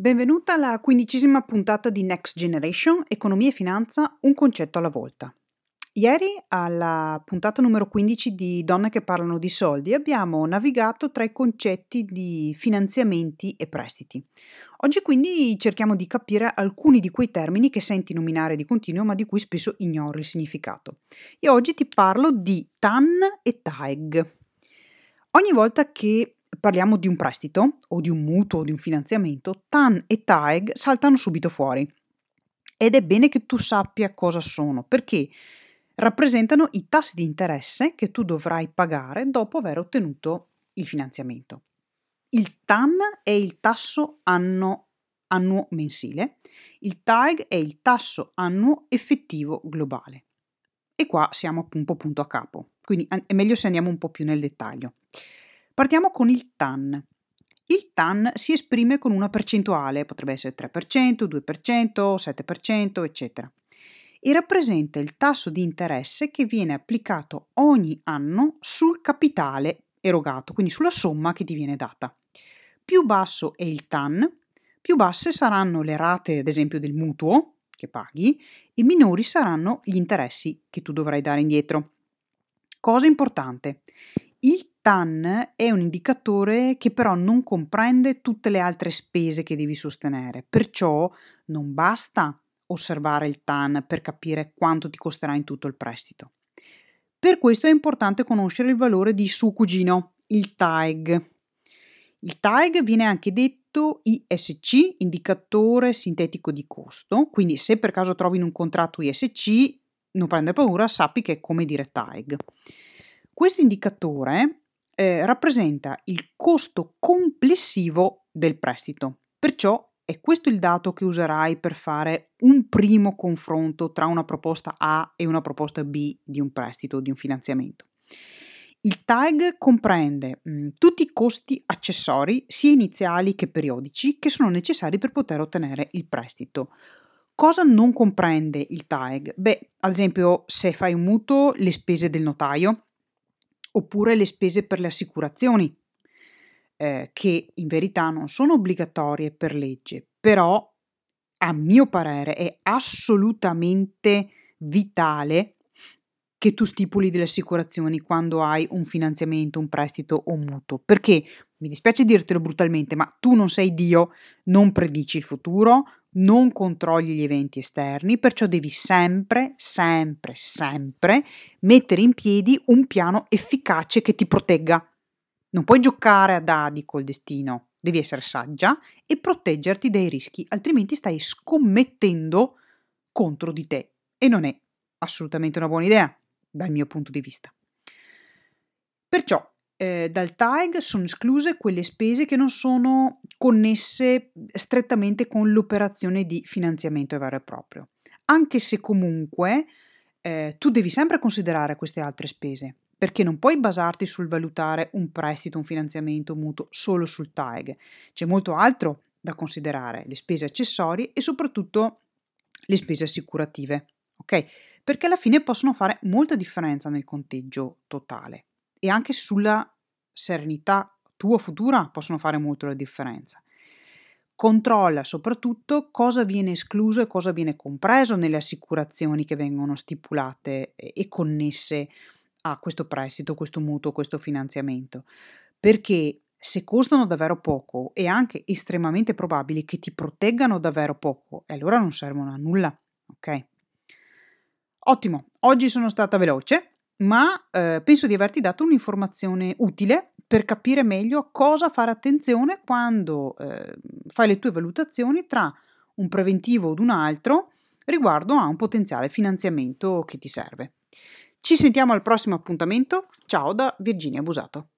Benvenuta alla quindicesima puntata di Next Generation, Economia e Finanza, un concetto alla volta. Ieri, alla puntata numero 15 di Donne che parlano di soldi, abbiamo navigato tra i concetti di finanziamenti e prestiti. Oggi quindi cerchiamo di capire alcuni di quei termini che senti nominare di continuo ma di cui spesso ignori il significato. E oggi ti parlo di TAN e TAEG. Ogni volta che parliamo di un prestito o di un mutuo o di un finanziamento, TAN e TAEG saltano subito fuori. Ed è bene che tu sappia cosa sono, perché rappresentano i tassi di interesse che tu dovrai pagare dopo aver ottenuto il finanziamento. Il TAN è il tasso anno, annuo mensile, il TAEG è il tasso annuo effettivo globale. E qua siamo un punto a capo, quindi è meglio se andiamo un po' più nel dettaglio. Partiamo con il TAN. Il TAN si esprime con una percentuale, potrebbe essere 3%, 2%, 7%, eccetera, e rappresenta il tasso di interesse che viene applicato ogni anno sul capitale erogato, quindi sulla somma che ti viene data. Più basso è il TAN, più basse saranno le rate, ad esempio, del mutuo che paghi e minori saranno gli interessi che tu dovrai dare indietro. Cosa importante, il TAN è un indicatore che però non comprende tutte le altre spese che devi sostenere, perciò non basta osservare il TAN per capire quanto ti costerà in tutto il prestito. Per questo è importante conoscere il valore di suo cugino, il TAEG. Il TAEG viene anche detto ISC, indicatore sintetico di costo, quindi se per caso trovi in un contratto ISC, non prendere paura, sappi che è come dire TAEG. Questo indicatore eh, rappresenta il costo complessivo del prestito, perciò è questo il dato che userai per fare un primo confronto tra una proposta A e una proposta B di un prestito di un finanziamento. Il TAG comprende mh, mm, tutti i costi accessori, sia iniziali che periodici, che sono necessari per poter ottenere il prestito. Cosa non comprende il TAG? Beh, ad esempio, se fai un mutuo, le spese del notaio, oppure le spese per le assicurazioni, eh, che in verità non sono obbligatorie per legge, però a mio parere è assolutamente vitale che tu stipuli delle assicurazioni quando hai un finanziamento, un prestito o un mutuo, perché mi dispiace dirtelo brutalmente, ma tu non sei Dio, non predici il futuro, non controlli gli eventi esterni, perciò devi sempre, sempre, sempre mettere in piedi un piano efficace che ti protegga. Non puoi giocare a dadi col destino, devi essere saggia e proteggerti dai rischi, altrimenti stai scommettendo contro di te e non è assolutamente una buona idea dal mio punto di vista. Perciò eh, dal TAG sono escluse quelle spese che non sono connesse strettamente con l'operazione di finanziamento vero e proprio, anche se comunque eh, tu devi sempre considerare queste altre spese, perché non puoi basarti sul valutare un prestito, un finanziamento, un mutuo solo sul TAG. C'è molto altro da considerare, le spese accessorie e soprattutto le spese assicurative, ok? Perché alla fine possono fare molta differenza nel conteggio totale e anche sulla serenità tua futura possono fare molto la differenza. Controlla soprattutto cosa viene escluso e cosa viene compreso nelle assicurazioni che vengono stipulate e connesse a questo prestito, questo mutuo, questo finanziamento, perché se costano davvero poco è anche estremamente probabile che ti proteggano davvero poco e allora non servono a nulla, ok? Ottimo, oggi sono stata veloce, ma eh, penso di averti dato un'informazione utile per capire meglio a cosa fare attenzione quando eh, fai le tue valutazioni tra un preventivo od un altro riguardo a un potenziale finanziamento che ti serve. Ci sentiamo al prossimo appuntamento. Ciao da Virginia Busato.